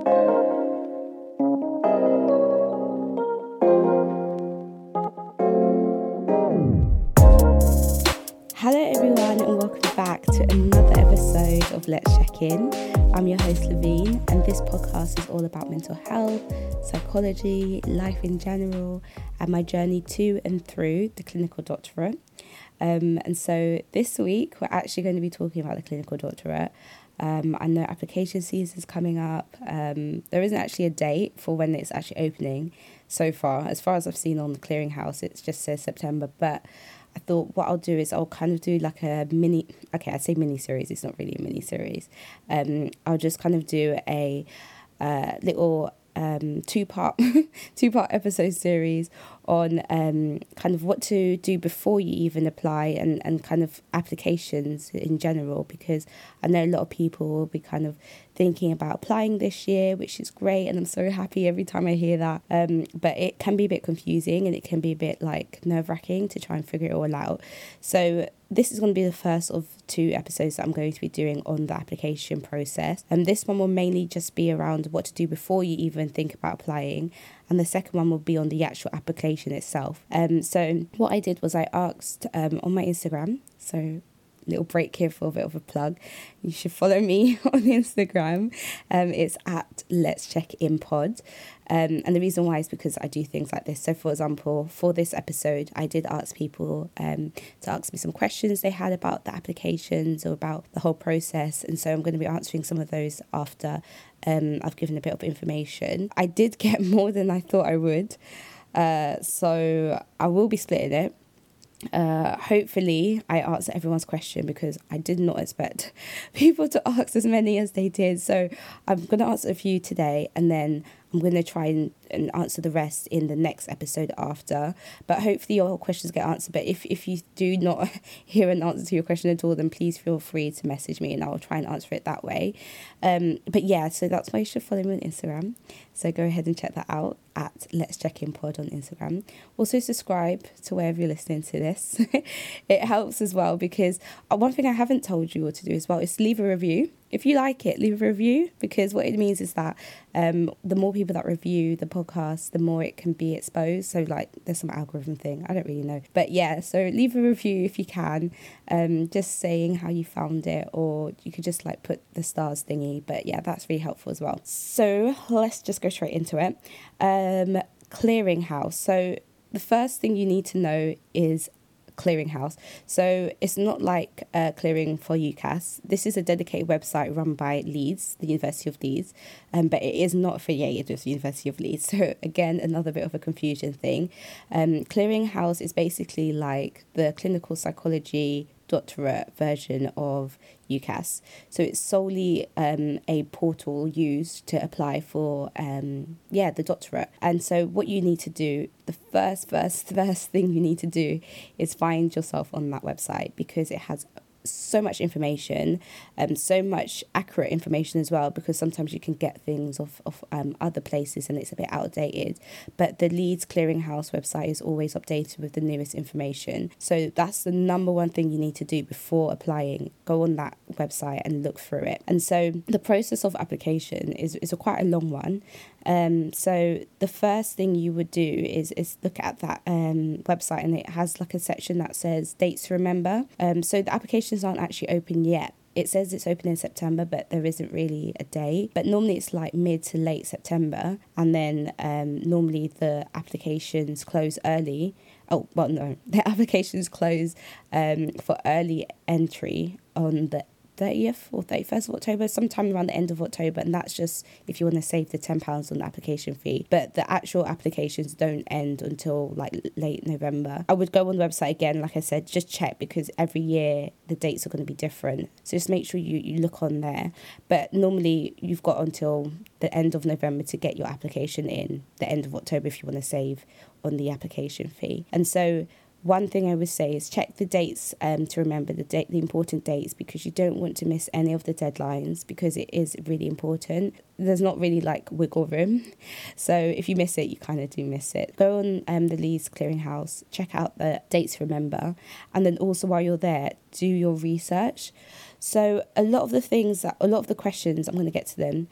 Hello, everyone, and welcome back to another episode of Let's Check In. I'm your host, Levine, and this podcast is all about mental health, psychology, life in general, and my journey to and through the clinical doctorate. Um, and so this week, we're actually going to be talking about the clinical doctorate. Um, I know application season is coming up. Um, there isn't actually a date for when it's actually opening so far. As far as I've seen on the clearinghouse, it just says September, but I thought what I'll do is I'll kind of do like a mini, okay, I say mini series, it's not really a mini series. Um, I'll just kind of do a uh, little um, two part two part episode series on um, kind of what to do before you even apply and, and kind of applications in general because I know a lot of people will be kind of thinking about applying this year, which is great, and I'm so happy every time I hear that. Um, but it can be a bit confusing and it can be a bit like nerve wracking to try and figure it all out. So this is going to be the first of two episodes that I'm going to be doing on the application process. And this one will mainly just be around what to do before you even think about applying. And the second one will be on the actual application itself. Um, so what I did was I asked um, on my Instagram, so little break here for a bit of a plug. You should follow me on Instagram. Um, it's at Let's Check In Pod. Um, and the reason why is because I do things like this. So, for example, for this episode, I did ask people um, to ask me some questions they had about the applications or about the whole process. And so I'm going to be answering some of those after um, I've given a bit of information. I did get more than I thought I would. Uh, so I will be splitting it uh, hopefully I answer everyone's question because I did not expect people to ask as many as they did. So I'm going to answer a few today and then I'm going to try and, and answer the rest in the next episode after. But hopefully your questions get answered. But if, if you do not hear an answer to your question at all, then please feel free to message me and I'll try and answer it that way. Um, but yeah, so that's why you should follow me on Instagram. So go ahead and check that out at Let's Check In Pod on Instagram. Also subscribe to wherever you're listening to this. it helps as well because uh, one thing I haven't told you what to do as well is leave a review if you like it, leave a review because what it means is that um, the more people that review the podcast, the more it can be exposed. So, like, there's some algorithm thing. I don't really know. But yeah, so leave a review if you can, um, just saying how you found it, or you could just like put the stars thingy. But yeah, that's really helpful as well. So, let's just go straight into it. Um, clearinghouse. So, the first thing you need to know is clearinghouse. So it's not like uh, clearing for UCAS. This is a dedicated website run by Leeds, the University of Leeds, um, but it is not affiliated with the University of Leeds. So again, another bit of a confusion thing. Um, clearinghouse is basically like the clinical psychology doctorate version of UCAS. So it's solely um, a portal used to apply for um, yeah the doctorate. And so what you need to do, the first first first thing you need to do is find yourself on that website because it has so much information and um, so much accurate information as well because sometimes you can get things off of um, other places and it's a bit outdated. But the leeds clearinghouse website is always updated with the newest information. So that's the number one thing you need to do before applying. Go on that website and look through it. And so the process of application is, is a quite a long one. Um, so the first thing you would do is is look at that um, website and it has like a section that says dates to remember. Um, so the applications aren't actually open yet. It says it's open in September, but there isn't really a day. But normally it's like mid to late September, and then um, normally the applications close early. Oh well, no, the applications close um, for early entry on the 30th or 31st of October, sometime around the end of October. And that's just if you want to save the £10 on the application fee. But the actual applications don't end until like late November. I would go on the website again, like I said, just check because every year the dates are going to be different. So just make sure you, you look on there. But normally you've got until the end of November to get your application in, the end of October if you want to save on the application fee. And so one thing I would say is check the dates um, to remember the date, the important dates, because you don't want to miss any of the deadlines because it is really important. There's not really like wiggle room, so if you miss it, you kind of do miss it. Go on um, the Leeds Clearinghouse, check out the dates to remember, and then also while you're there, do your research. So a lot of the things that a lot of the questions I'm going to get to them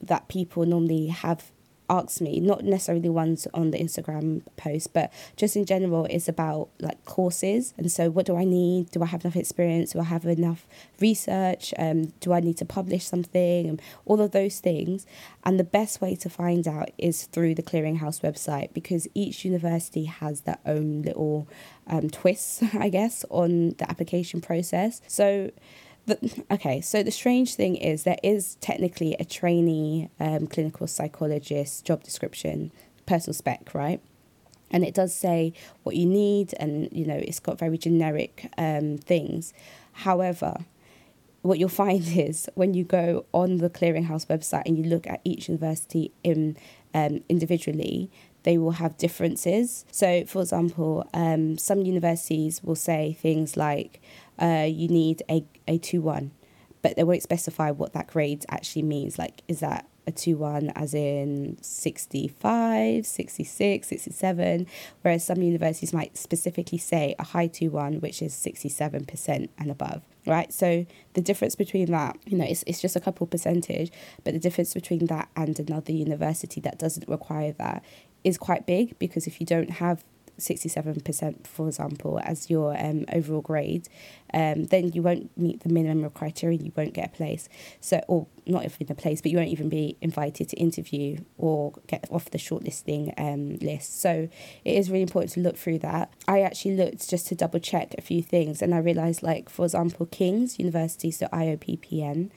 that people normally have asked me, not necessarily ones on the Instagram post, but just in general, is about like courses. And so, what do I need? Do I have enough experience? Do I have enough research? Um, do I need to publish something? And all of those things. And the best way to find out is through the Clearinghouse website because each university has their own little um, twists, I guess, on the application process. So, the, okay, so the strange thing is there is technically a trainee um, clinical psychologist job description, personal spec, right? And it does say what you need, and you know it's got very generic um, things. However, what you'll find is when you go on the clearinghouse website and you look at each university in um, individually, they will have differences. So, for example, um, some universities will say things like uh, you need a, a 2 1, but they won't specify what that grade actually means. Like, is that a 2 1 as in 65, 66, 67? Whereas some universities might specifically say a high 2 1, which is 67% and above right? So the difference between that, you know, it's, it's just a couple percentage, but the difference between that and another university that doesn't require that is quite big because if you don't have 67%, for example, as your um, overall grade, um, then you won't meet the minimum criteria, you won't get a place. So, or not even a place, but you won't even be invited to interview or get off the shortlisting um, list. So, it is really important to look through that. I actually looked just to double check a few things, and I realized, like, for example, King's University, so IOPPN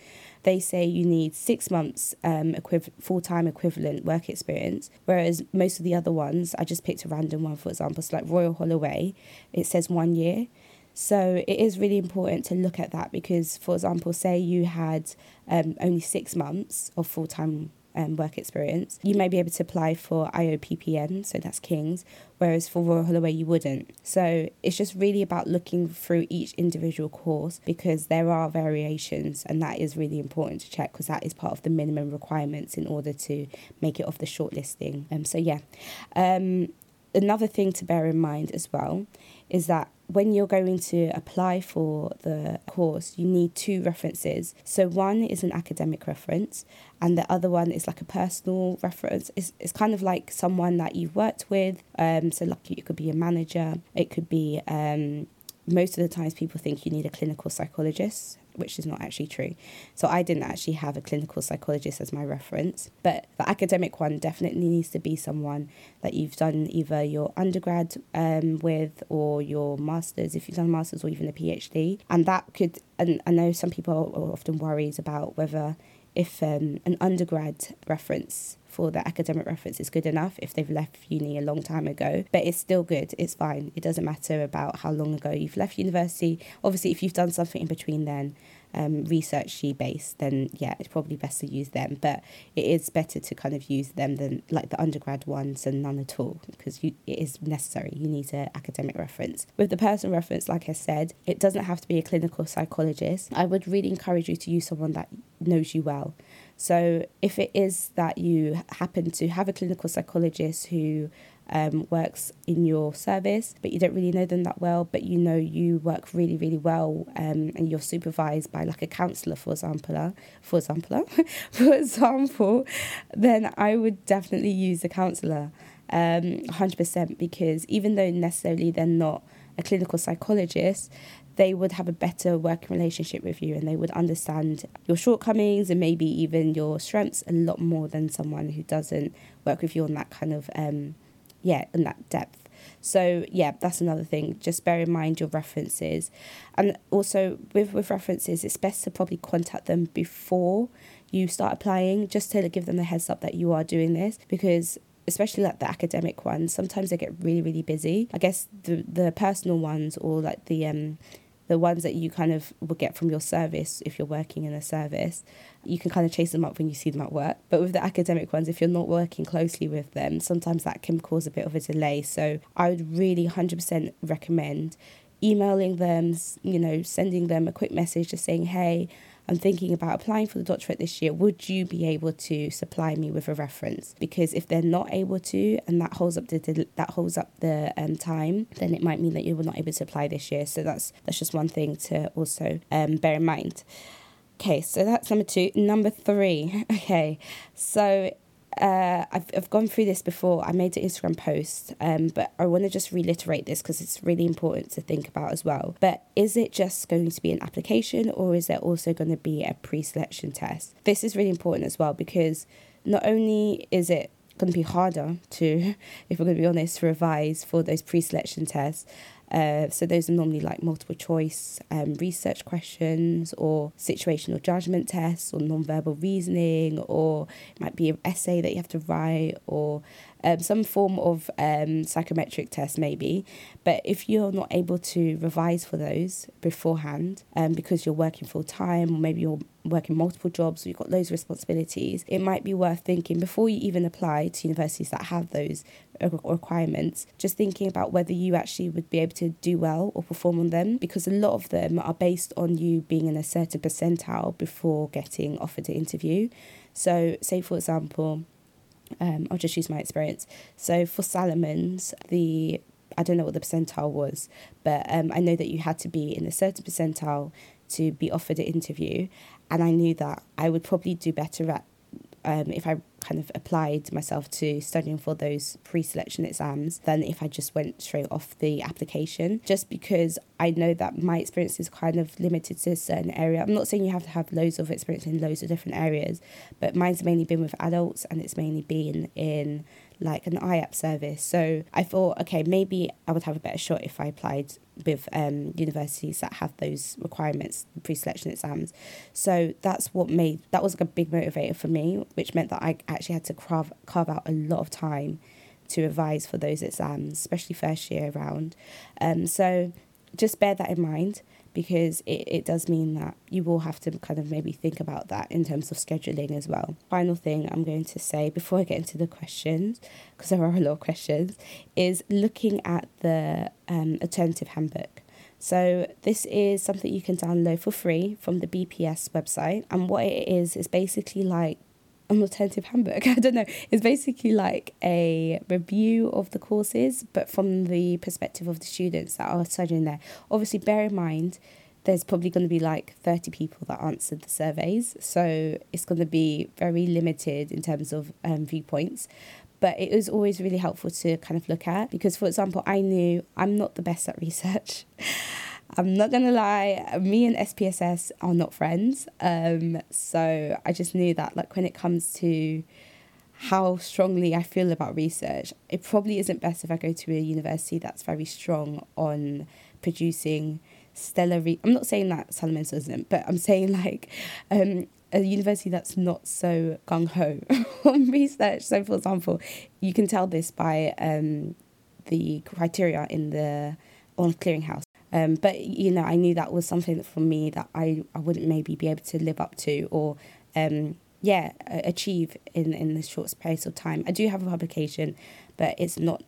they say you need six months um, equiv- full time equivalent work experience, whereas most of the other ones, I just picked a random one, for example, so like Royal Holloway, it says one year. So it is really important to look at that because, for example, say you had um, only six months of full time um, work experience, you may be able to apply for IOPPN, so that's King's, whereas for Royal Holloway you wouldn't. So it's just really about looking through each individual course because there are variations, and that is really important to check because that is part of the minimum requirements in order to make it off the shortlisting. Um, so yeah, um, another thing to bear in mind as well is that when you're going to apply for the course, you need two references. So one is an academic reference, and the other one is like a personal reference. It's, it's kind of like someone that you've worked with. Um, so like it could be a manager, it could be um, most of the times people think you need a clinical psychologist which is not actually true. So I didn't actually have a clinical psychologist as my reference, but the academic one definitely needs to be someone that you've done either your undergrad um, with or your masters, if you've done masters or even a PhD. And that could, and I know some people are often worried about whether if um, an undergrad reference for the academic reference is good enough if they've left uni a long time ago. But it's still good. It's fine. It doesn't matter about how long ago you've left university. Obviously, if you've done something in between then, um, researchy based, then yeah, it's probably best to use them. But it is better to kind of use them than like the undergrad ones and none at all because you, it is necessary. You need an academic reference. With the personal reference, like I said, it doesn't have to be a clinical psychologist. I would really encourage you to use someone that knows you well. So if it is that you happen to have a clinical psychologist who um, works in your service, but you don't really know them that well, but you know you work really, really well, um, and you're supervised by like a counsellor, for example, uh, for example, for example, then I would definitely use a counsellor, um, 100%, because even though necessarily they're not a clinical psychologist, they would have a better working relationship with you and they would understand your shortcomings and maybe even your strengths a lot more than someone who doesn't work with you on that kind of um, yeah, in that depth. So yeah, that's another thing. Just bear in mind your references, and also with with references, it's best to probably contact them before you start applying, just to give them the heads up that you are doing this because especially like the academic ones sometimes they get really really busy i guess the the personal ones or like the um the ones that you kind of will get from your service if you're working in a service you can kind of chase them up when you see them at work. But with the academic ones, if you're not working closely with them, sometimes that can cause a bit of a delay. So I would really 100% recommend emailing them, you know, sending them a quick message just saying, hey, I'm thinking about applying for the doctorate this year. Would you be able to supply me with a reference? Because if they're not able to, and that holds up the that holds up the um, time, then it might mean that you were not able to apply this year. So that's that's just one thing to also um, bear in mind. Okay, so that's number two. Number three. Okay, so uh, I've, I've gone through this before. I made an Instagram post, um, but I want to just reiterate this because it's really important to think about as well. But is it just going to be an application or is there also going to be a pre selection test? This is really important as well because not only is it going to be harder to, if we're going to be honest, revise for those pre selection tests. Uh, so those are normally like multiple choice um, research questions or situational judgment tests or non-verbal reasoning or it might be an essay that you have to write or um, some form of um, psychometric test, maybe. But if you're not able to revise for those beforehand um, because you're working full time or maybe you're working multiple jobs or you've got loads of responsibilities, it might be worth thinking before you even apply to universities that have those requirements, just thinking about whether you actually would be able to do well or perform on them because a lot of them are based on you being in a certain percentile before getting offered an interview. So, say for example, um, I'll just use my experience. So for Salomons, the I don't know what the percentile was, but um, I know that you had to be in a certain percentile to be offered an interview, and I knew that I would probably do better at um, if I kind of applied myself to studying for those pre selection exams than if I just went straight off the application, just because I know that my experience is kind of limited to a certain area. I'm not saying you have to have loads of experience in loads of different areas, but mine's mainly been with adults and it's mainly been in like an IAPT service. So I thought, okay, maybe I would have a better shot if I applied with um, universities that have those requirements, pre-selection exams. So that's what made that was like a big motivator for me, which meant that I actually had to carve carve out a lot of time to revise for those exams, especially first year around. Um, so just bear that in mind because it, it does mean that you will have to kind of maybe think about that in terms of scheduling as well. Final thing I'm going to say before I get into the questions, because there are a lot of questions, is looking at the um, alternative handbook. So this is something you can download for free from the BPS website, and what it is is basically like an alternative handbook. I don't know. It's basically like a review of the courses, but from the perspective of the students that are studying there. Obviously, bear in mind there's probably going to be like 30 people that answered the surveys. So it's going to be very limited in terms of um, viewpoints. But it was always really helpful to kind of look at because, for example, I knew I'm not the best at research. I'm not gonna lie, me and SPSS are not friends. Um, so I just knew that, like, when it comes to how strongly I feel about research, it probably isn't best if I go to a university that's very strong on producing stellar. Re- I'm not saying that Salomons isn't, but I'm saying like um, a university that's not so gung ho on research. So, for example, you can tell this by um, the criteria in the on clearinghouse. Um, but you know, I knew that was something for me that I, I wouldn't maybe be able to live up to or um, yeah achieve in in this short space of time. I do have a publication, but it's not.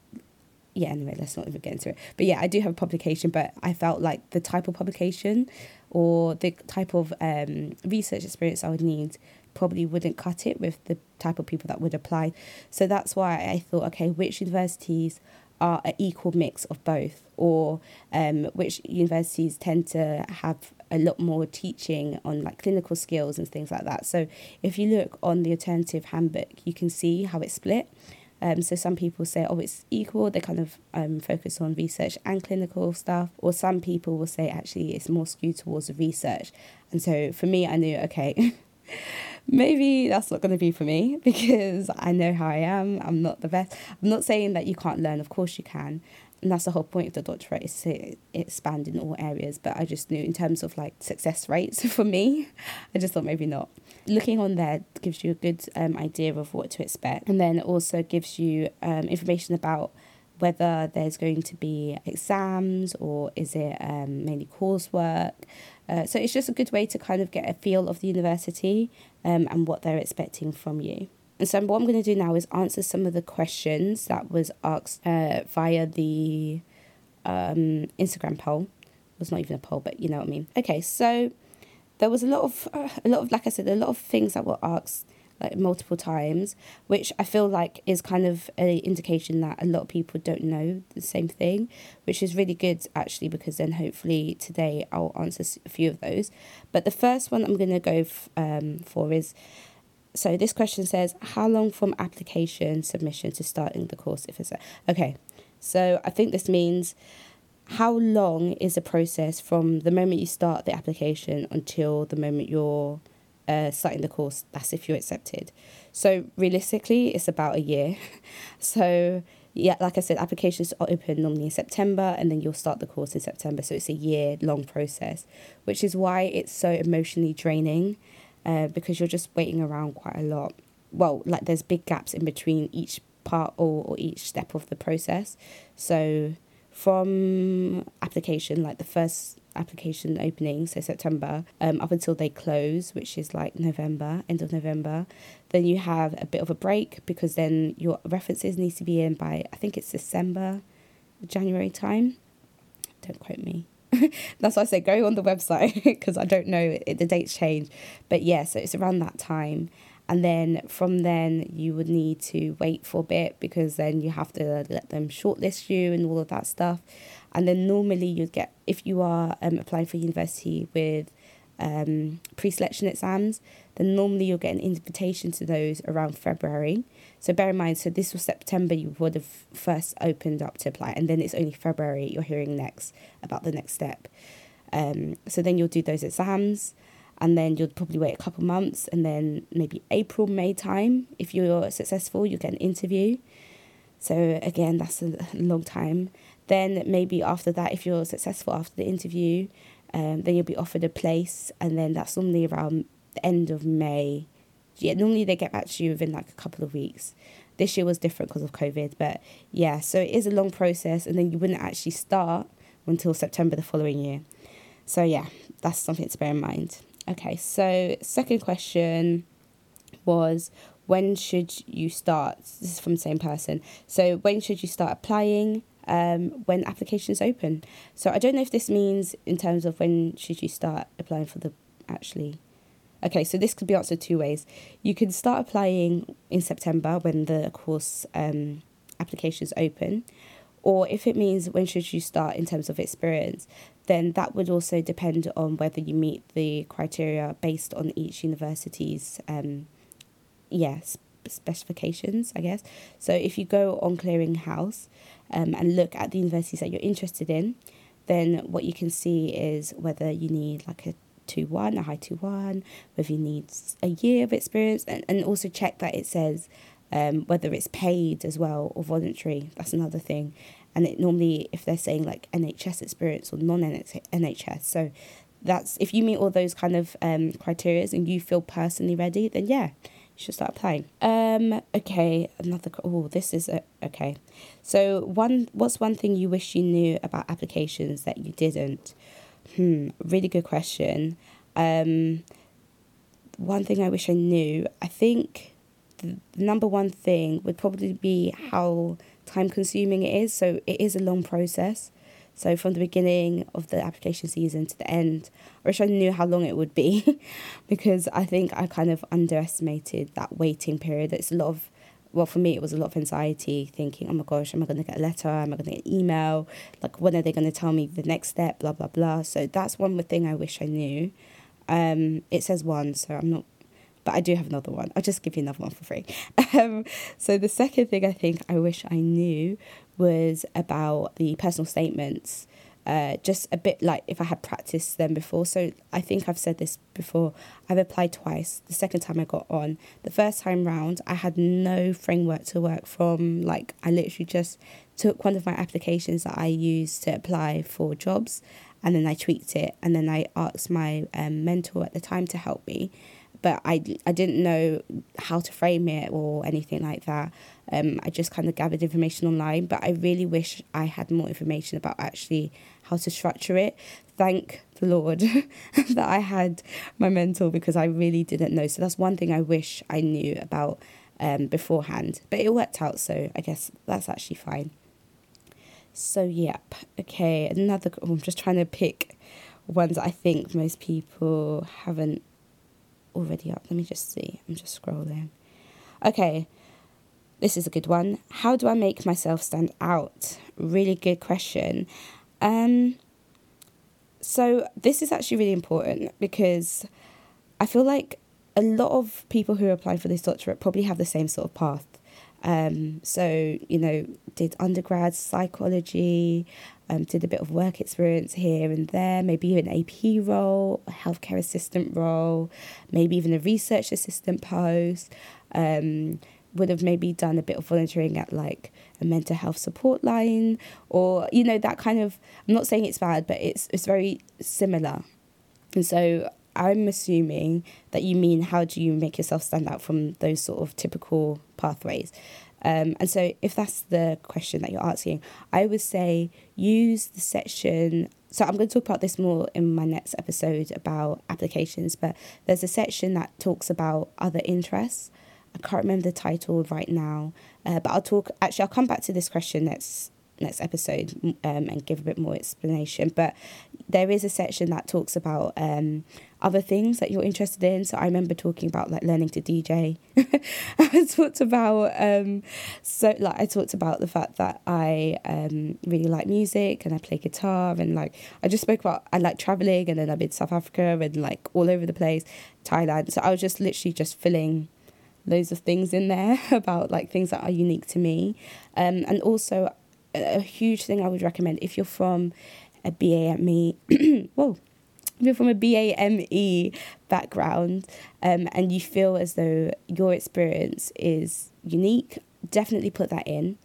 Yeah, anyway, let's not even get into it. But yeah, I do have a publication, but I felt like the type of publication or the type of um, research experience I would need probably wouldn't cut it with the type of people that would apply. So that's why I thought, okay, which universities are an equal mix of both, or um, which universities tend to have a lot more teaching on like clinical skills and things like that. So if you look on the alternative handbook, you can see how it's split. Um, so some people say, oh, it's equal. They kind of um, focus on research and clinical stuff. Or some people will say, actually, it's more skewed towards the research. And so for me, I knew, okay, maybe that's not going to be for me because I know how I am. I'm not the best. I'm not saying that you can't learn, of course you can. And that's the whole point of the doctorate is to expand in all areas. But I just knew in terms of like success rates for me, I just thought maybe not. Looking on there gives you a good um, idea of what to expect. And then also gives you um, information about whether there's going to be exams or is it um, mainly coursework. Uh, so it's just a good way to kind of get a feel of the university um, and what they're expecting from you. And so what I'm going to do now is answer some of the questions that was asked uh, via the um, Instagram poll. It was not even a poll, but you know what I mean. Okay, so there was a lot of uh, a lot of like I said, a lot of things that were asked like multiple times, which I feel like is kind of an indication that a lot of people don't know the same thing, which is really good actually because then hopefully today I'll answer a few of those. But the first one I'm going to go f- um, for is so this question says how long from application submission to starting the course if it's a, okay so i think this means how long is the process from the moment you start the application until the moment you're uh, starting the course that's if you're accepted so realistically it's about a year so yeah like i said applications are open normally in september and then you'll start the course in september so it's a year long process which is why it's so emotionally draining uh, because you're just waiting around quite a lot. Well, like there's big gaps in between each part or, or each step of the process. So from application, like the first application opening, so September, um, up until they close, which is like November, end of November, then you have a bit of a break because then your references need to be in by I think it's December, January time. Don't quote me. That's why I say go on the website because I don't know it, the dates change. But yeah, so it's around that time. And then from then you would need to wait for a bit because then you have to let them shortlist you and all of that stuff. And then normally you'd get if you are um, applying for university with um, pre-selection exams, then normally you'll get an invitation to those around February. So bear in mind, so this was September you would have first opened up to apply, and then it's only February you're hearing next about the next step. Um, so then you'll do those exams, and then you'll probably wait a couple months, and then maybe April, May time, if you're successful, you'll get an interview. So again, that's a long time. Then maybe after that, if you're successful after the interview, um, then you'll be offered a place, and then that's normally around the end of May. Yeah, normally they get back to you within like a couple of weeks. This year was different because of COVID, but yeah, so it is a long process, and then you wouldn't actually start until September the following year. So yeah, that's something to bear in mind. Okay, so second question was when should you start? This is from the same person. So when should you start applying? Um, when applications open. So I don't know if this means in terms of when should you start applying for the actually. Okay, so this could be answered two ways. You can start applying in September when the course um, applications open, or if it means when should you start in terms of experience, then that would also depend on whether you meet the criteria based on each university's um, yes specifications, I guess. So if you go on Clearinghouse um, and look at the universities that you're interested in, then what you can see is whether you need like a 2 1, a high 2 1, whether you need a year of experience, and, and also check that it says um, whether it's paid as well or voluntary. That's another thing. And it normally, if they're saying like NHS experience or non NHS, so that's if you meet all those kind of um, criteria and you feel personally ready, then yeah, should start applying. Um, okay, another. Oh, this is a, okay. So one, what's one thing you wish you knew about applications that you didn't? Hmm, really good question. Um, one thing I wish I knew. I think the number one thing would probably be how time consuming it is. So it is a long process. So from the beginning of the application season to the end, I wish I knew how long it would be because I think I kind of underestimated that waiting period. It's a lot of well, for me, it was a lot of anxiety, thinking, oh my gosh, am I going to get a letter? Am I going to get an email? Like, when are they going to tell me the next step? Blah, blah, blah. So that's one more thing I wish I knew. Um, it says one, so I'm not, but I do have another one. I'll just give you another one for free. Um, so the second thing I think I wish I knew was about the personal statements. Uh, just a bit like if I had practiced them before. So I think I've said this before. I've applied twice. The second time I got on, the first time round, I had no framework to work from. Like I literally just took one of my applications that I used to apply for jobs, and then I tweaked it, and then I asked my um, mentor at the time to help me but I, I didn't know how to frame it or anything like that. Um, I just kind of gathered information online, but I really wish I had more information about actually how to structure it. Thank the Lord that I had my mentor because I really didn't know. So that's one thing I wish I knew about um, beforehand, but it worked out. So I guess that's actually fine. So, yep. Okay, another. Oh, I'm just trying to pick ones I think most people haven't already up? Let me just see. I'm just scrolling. Okay, this is a good one. How do I make myself stand out? Really good question. Um, so this is actually really important because I feel like a lot of people who apply for this doctorate probably have the same sort of path. Um, so, you know, did undergrad psychology, um, did a bit of work experience here and there, maybe an AP role, a healthcare assistant role, maybe even a research assistant post. Um, would have maybe done a bit of volunteering at like a mental health support line or you know that kind of I'm not saying it's bad but it's it's very similar and so I'm assuming that you mean how do you make yourself stand out from those sort of typical pathways um, and so if that's the question that you're asking I would say use the section so I'm going to talk about this more in my next episode about applications but there's a section that talks about other interests I can't remember the title right now, uh, but I'll talk. Actually, I'll come back to this question next next episode um, and give a bit more explanation. But there is a section that talks about um, other things that you're interested in. So I remember talking about like learning to DJ. I talked about um, so like I talked about the fact that I um, really like music and I play guitar and like I just spoke about I like traveling and then I've been South Africa and like all over the place, Thailand. So I was just literally just filling loads of things in there about like things that are unique to me. Um, and also, a, huge thing I would recommend if you're from a BAME, whoa, if you're from a BAME background um, and you feel as though your experience is unique, definitely put that in.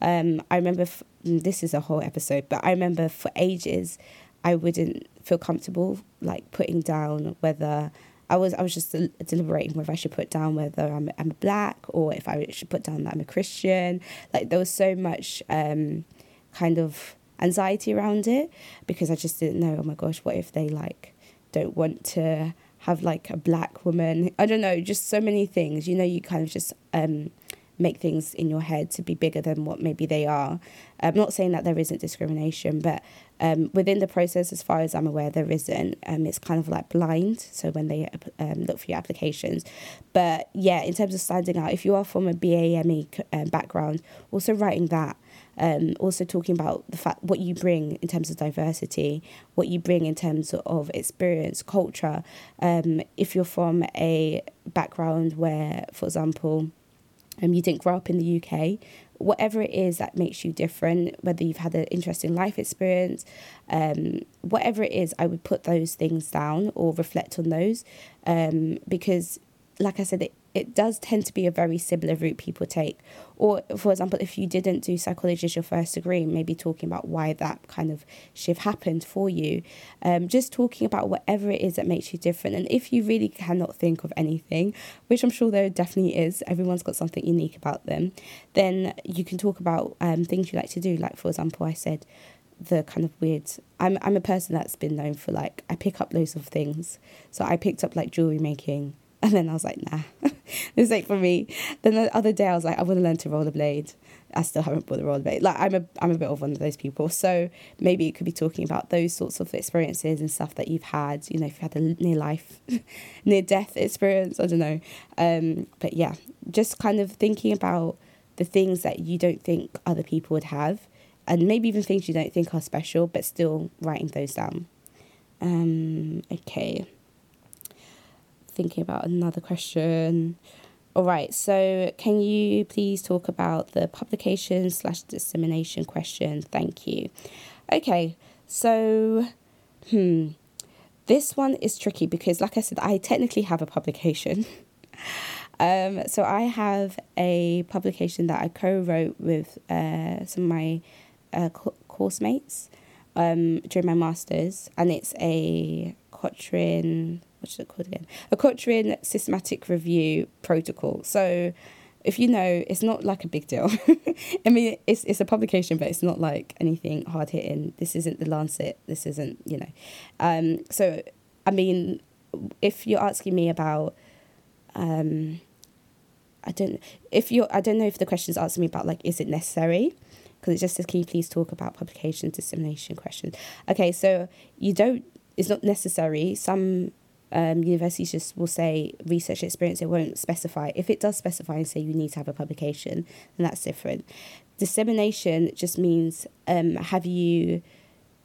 Um, I remember, f- this is a whole episode, but I remember for ages I wouldn't feel comfortable like putting down whether I was I was just deliberating whether I should put down whether I'm I'm black or if I should put down that I'm a Christian. Like there was so much um, kind of anxiety around it because I just didn't know. Oh my gosh, what if they like don't want to have like a black woman? I don't know, just so many things. You know, you kind of just um, make things in your head to be bigger than what maybe they are. I'm not saying that there isn't discrimination, but um, within the process, as far as I'm aware, there isn't. Um, it's kind of like blind. So when they um, look for your applications, but yeah, in terms of standing out, if you are from a BAME um, background, also writing that. Um, also talking about the fact what you bring in terms of diversity, what you bring in terms of experience, culture. Um, if you're from a background where, for example, um, you didn't grow up in the UK, whatever it is that makes you different, whether you've had an interesting life experience, um, whatever it is, I would put those things down or reflect on those um, because, like I said, it, it does tend to be a very similar route people take. Or, for example, if you didn't do psychology as your first degree, maybe talking about why that kind of shift happened for you. Um, just talking about whatever it is that makes you different. And if you really cannot think of anything, which I'm sure there definitely is, everyone's got something unique about them, then you can talk about um, things you like to do. Like, for example, I said, the kind of weird I'm I'm a person that's been known for like I pick up loads of things. So I picked up like jewelry making and then I was like, nah, it's like for me. Then the other day I was like, I want to learn to rollerblade. I still haven't bought the rollerblade. Like I'm a I'm a bit of one of those people. So maybe it could be talking about those sorts of experiences and stuff that you've had. You know, if you had a near life, near death experience. I don't know. Um, but yeah, just kind of thinking about the things that you don't think other people would have, and maybe even things you don't think are special, but still writing those down. Um, okay thinking about another question. All right, so can you please talk about the publication slash dissemination question? Thank you. Okay, so, hmm, this one is tricky because, like I said, I technically have a publication. um, so I have a publication that I co-wrote with uh, some of my uh, course mates um, during my masters, and it's a Cochrane what's it called again? A Cochrane systematic review protocol. So if you know, it's not like a big deal. I mean, it's it's a publication, but it's not like anything hard hitting. This isn't the Lancet. This isn't you know. Um, so I mean, if you're asking me about, um, I don't if you're I don't know if the question's asking me about like is it necessary. Because it just says, can you please talk about publication dissemination questions? Okay, so you don't, it's not necessary. Some um, universities just will say research experience, it won't specify. If it does specify and say you need to have a publication, then that's different. Dissemination just means um, have you.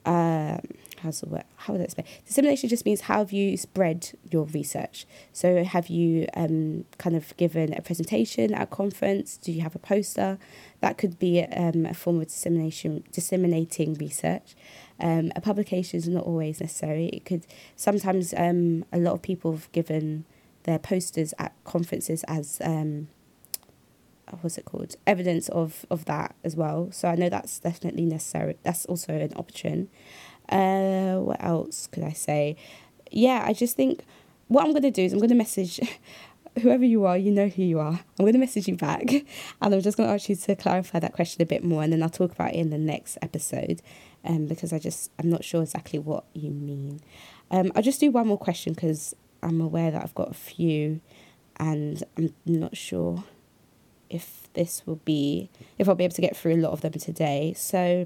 Um, how's the word? How would I explain? Dissemination just means how have you spread your research? So have you um, kind of given a presentation at a conference? Do you have a poster? That could be um, a form of dissemination, disseminating research. Um, a publication is not always necessary. It could sometimes um, a lot of people have given their posters at conferences as um, what's it called evidence of of that as well. So I know that's definitely necessary. That's also an option. Uh, what else could I say? Yeah, I just think what I'm going to do is I'm going to message whoever you are, you know who you are. I'm going to message you back and I'm just going to ask you to clarify that question a bit more and then I'll talk about it in the next episode um, because I just, I'm not sure exactly what you mean. Um, I'll just do one more question because I'm aware that I've got a few and I'm not sure if this will be, if I'll be able to get through a lot of them today. So,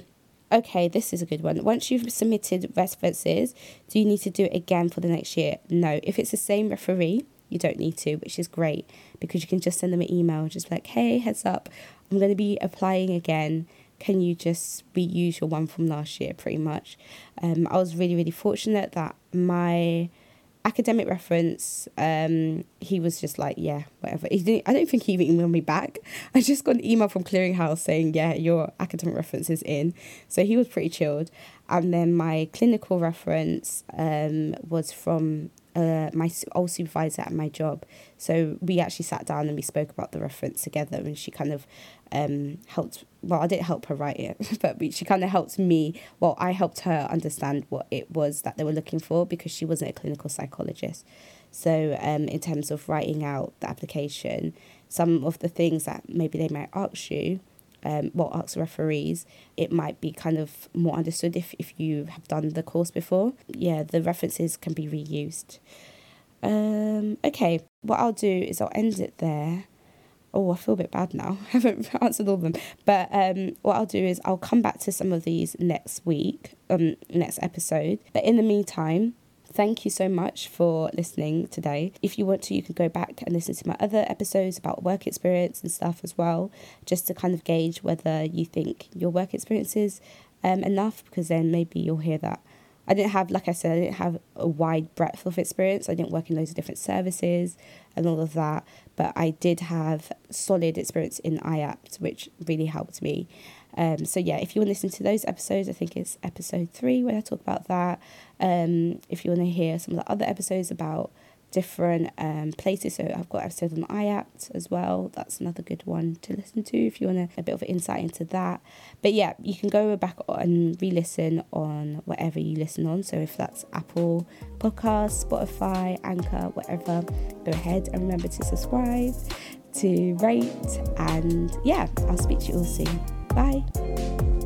okay, this is a good one. Once you've submitted references, do you need to do it again for the next year? No. If it's the same referee, you don't need to, which is great because you can just send them an email, just like, hey, heads up, I'm going to be applying again. Can you just reuse your one from last year, pretty much? Um, I was really, really fortunate that my academic reference, um, he was just like, yeah, whatever. He didn't, I don't think he even emailed me back. I just got an email from Clearinghouse saying, yeah, your academic reference is in. So he was pretty chilled. And then my clinical reference um, was from uh, my old supervisor at my job. So we actually sat down and we spoke about the reference together, and she kind of um, helped. Well, I didn't help her write it, but she kind of helped me. Well, I helped her understand what it was that they were looking for because she wasn't a clinical psychologist. So, um, in terms of writing out the application, some of the things that maybe they might ask you um, well, ask referees, it might be kind of more understood if, if you have done the course before. Yeah, the references can be reused. Um, okay, what I'll do is I'll end it there. Oh, I feel a bit bad now. I haven't answered all of them. But um, what I'll do is I'll come back to some of these next week, um, next episode. But in the meantime, Thank you so much for listening today. If you want to, you can go back and listen to my other episodes about work experience and stuff as well, just to kind of gauge whether you think your work experience is um, enough, because then maybe you'll hear that. I didn't have, like I said, I didn't have a wide breadth of experience. I didn't work in loads of different services and all of that, but I did have solid experience in IAPT, which really helped me. Um, so yeah, if you want to listen to those episodes, I think it's episode three where I talk about that. Um, if you want to hear some of the other episodes about different um, places, so I've got episodes on IAPT as well. That's another good one to listen to if you want a, a bit of insight into that. But yeah, you can go back and re-listen on whatever you listen on. So if that's Apple Podcasts, Spotify, Anchor, whatever, go ahead and remember to subscribe, to rate, and yeah, I'll speak to you all soon. Bye.